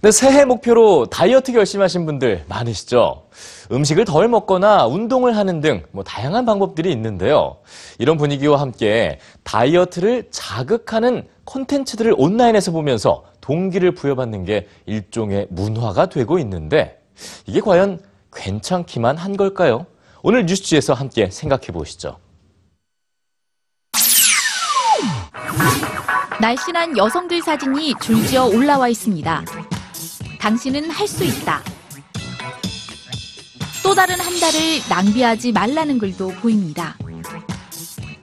네, 새해 목표로 다이어트 결심하신 분들 많으시죠? 음식을 덜 먹거나 운동을 하는 등 뭐 다양한 방법들이 있는데요. 이런 분위기와 함께 다이어트를 자극하는 콘텐츠들을 온라인에서 보면서 동기를 부여받는 게 일종의 문화가 되고 있는데 이게 과연 괜찮기만 한 걸까요? 오늘 뉴스지에서 함께 생각해 보시죠. 날씬한 여성들 사진이 줄지어 올라와 있습니다. 당신은 할 수 있다. 또 다른 한 달을 낭비하지 말라는 글도 보입니다.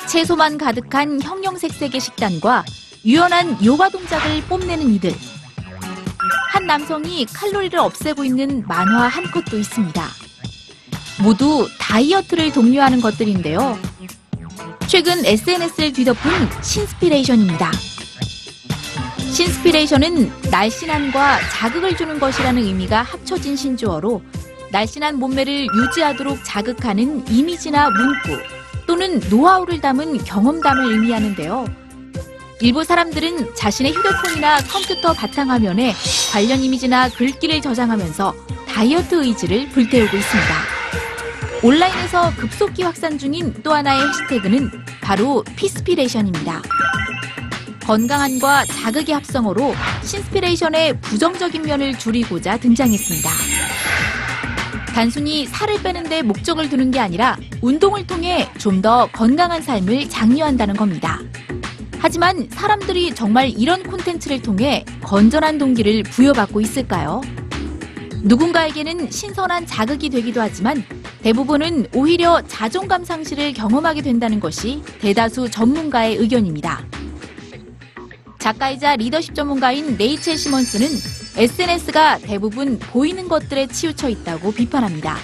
채소만 가득한 형형색색의 식단과 유연한 요가 동작을 뽐내는 이들. 한 남성이 칼로리를 없애고 있는 만화 한 컷도 있습니다. 모두 다이어트를 독려하는 것들인데요. 최근 SNS를 뒤덮은 신스피레이션입니다. 신스피레이션은 날씬함과 자극을 주는 것이라는 의미가 합쳐진 신조어로 날씬한 몸매를 유지하도록 자극하는 이미지나 문구 또는 노하우를 담은 경험담을 의미하는데요. 일부 사람들은 자신의 휴대폰이나 컴퓨터 바탕화면에 관련 이미지나 글귀를 저장하면서 다이어트 의지를 불태우고 있습니다. 온라인에서 급속히 확산 중인 또 하나의 해시태그는 바로 fitspiration입니다. 건강함과 자극의 합성어로 thinspiration의 부정적인 면을 줄이고자 등장했습니다. 단순히 살을 빼는 데 목적을 두는 게 아니라 운동을 통해 좀 더 건강한 삶을 장려한다는 겁니다. 하지만 사람들이 정말 이런 콘텐츠를 통해 건전한 동기를 부여받고 있을까요? 누군가에게는 신선한 자극이 되기도 하지만 대부분은 오히려 자존감 상실을 경험하게 된다는 것이 대다수 전문가의 의견입니다. 작가이자 리더십 전문가인 레이첼 시먼스는 SNS가 대부분 보이는 것들에 치우쳐 있다고 비판합니다.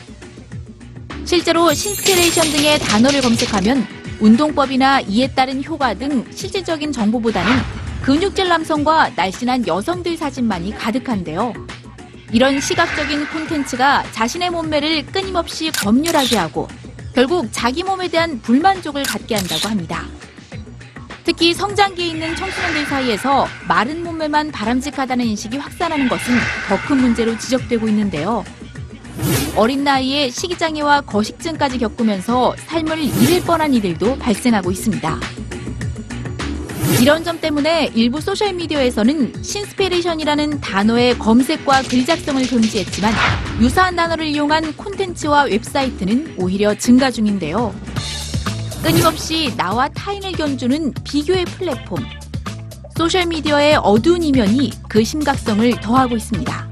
실제로 신스피레이션 등의 단어를 검색하면 운동법이나 이에 따른 효과 등 실질적인 정보보다는 근육질 남성과 날씬한 여성들 사진만이 가득한데요. 이런 시각적인 콘텐츠가 자신의 몸매를 끊임없이 검열하게 하고 결국 자기 몸에 대한 불만족을 갖게 한다고 합니다. 특히 성장기에 있는 청소년들 사이에서 마른 몸매만 바람직하다는 인식이 확산하는 것은 더 큰 문제로 지적되고 있는데요. 어린 나이에 식이장애와 거식증까지 겪으면서 삶을 잃을 뻔한 이들도 발생하고 있습니다. 이런 점 때문에 일부 소셜미디어에서는 신스피레이션이라는 단어의 검색과 글 작성을 금지했지만 유사한 단어를 이용한 콘텐츠와 웹사이트는 오히려 증가 중인데요. 끊임없이 나와 타인을 견주는 비교의 플랫폼. 소셜미디어의 어두운 이면이 그 심각성을 더하고 있습니다.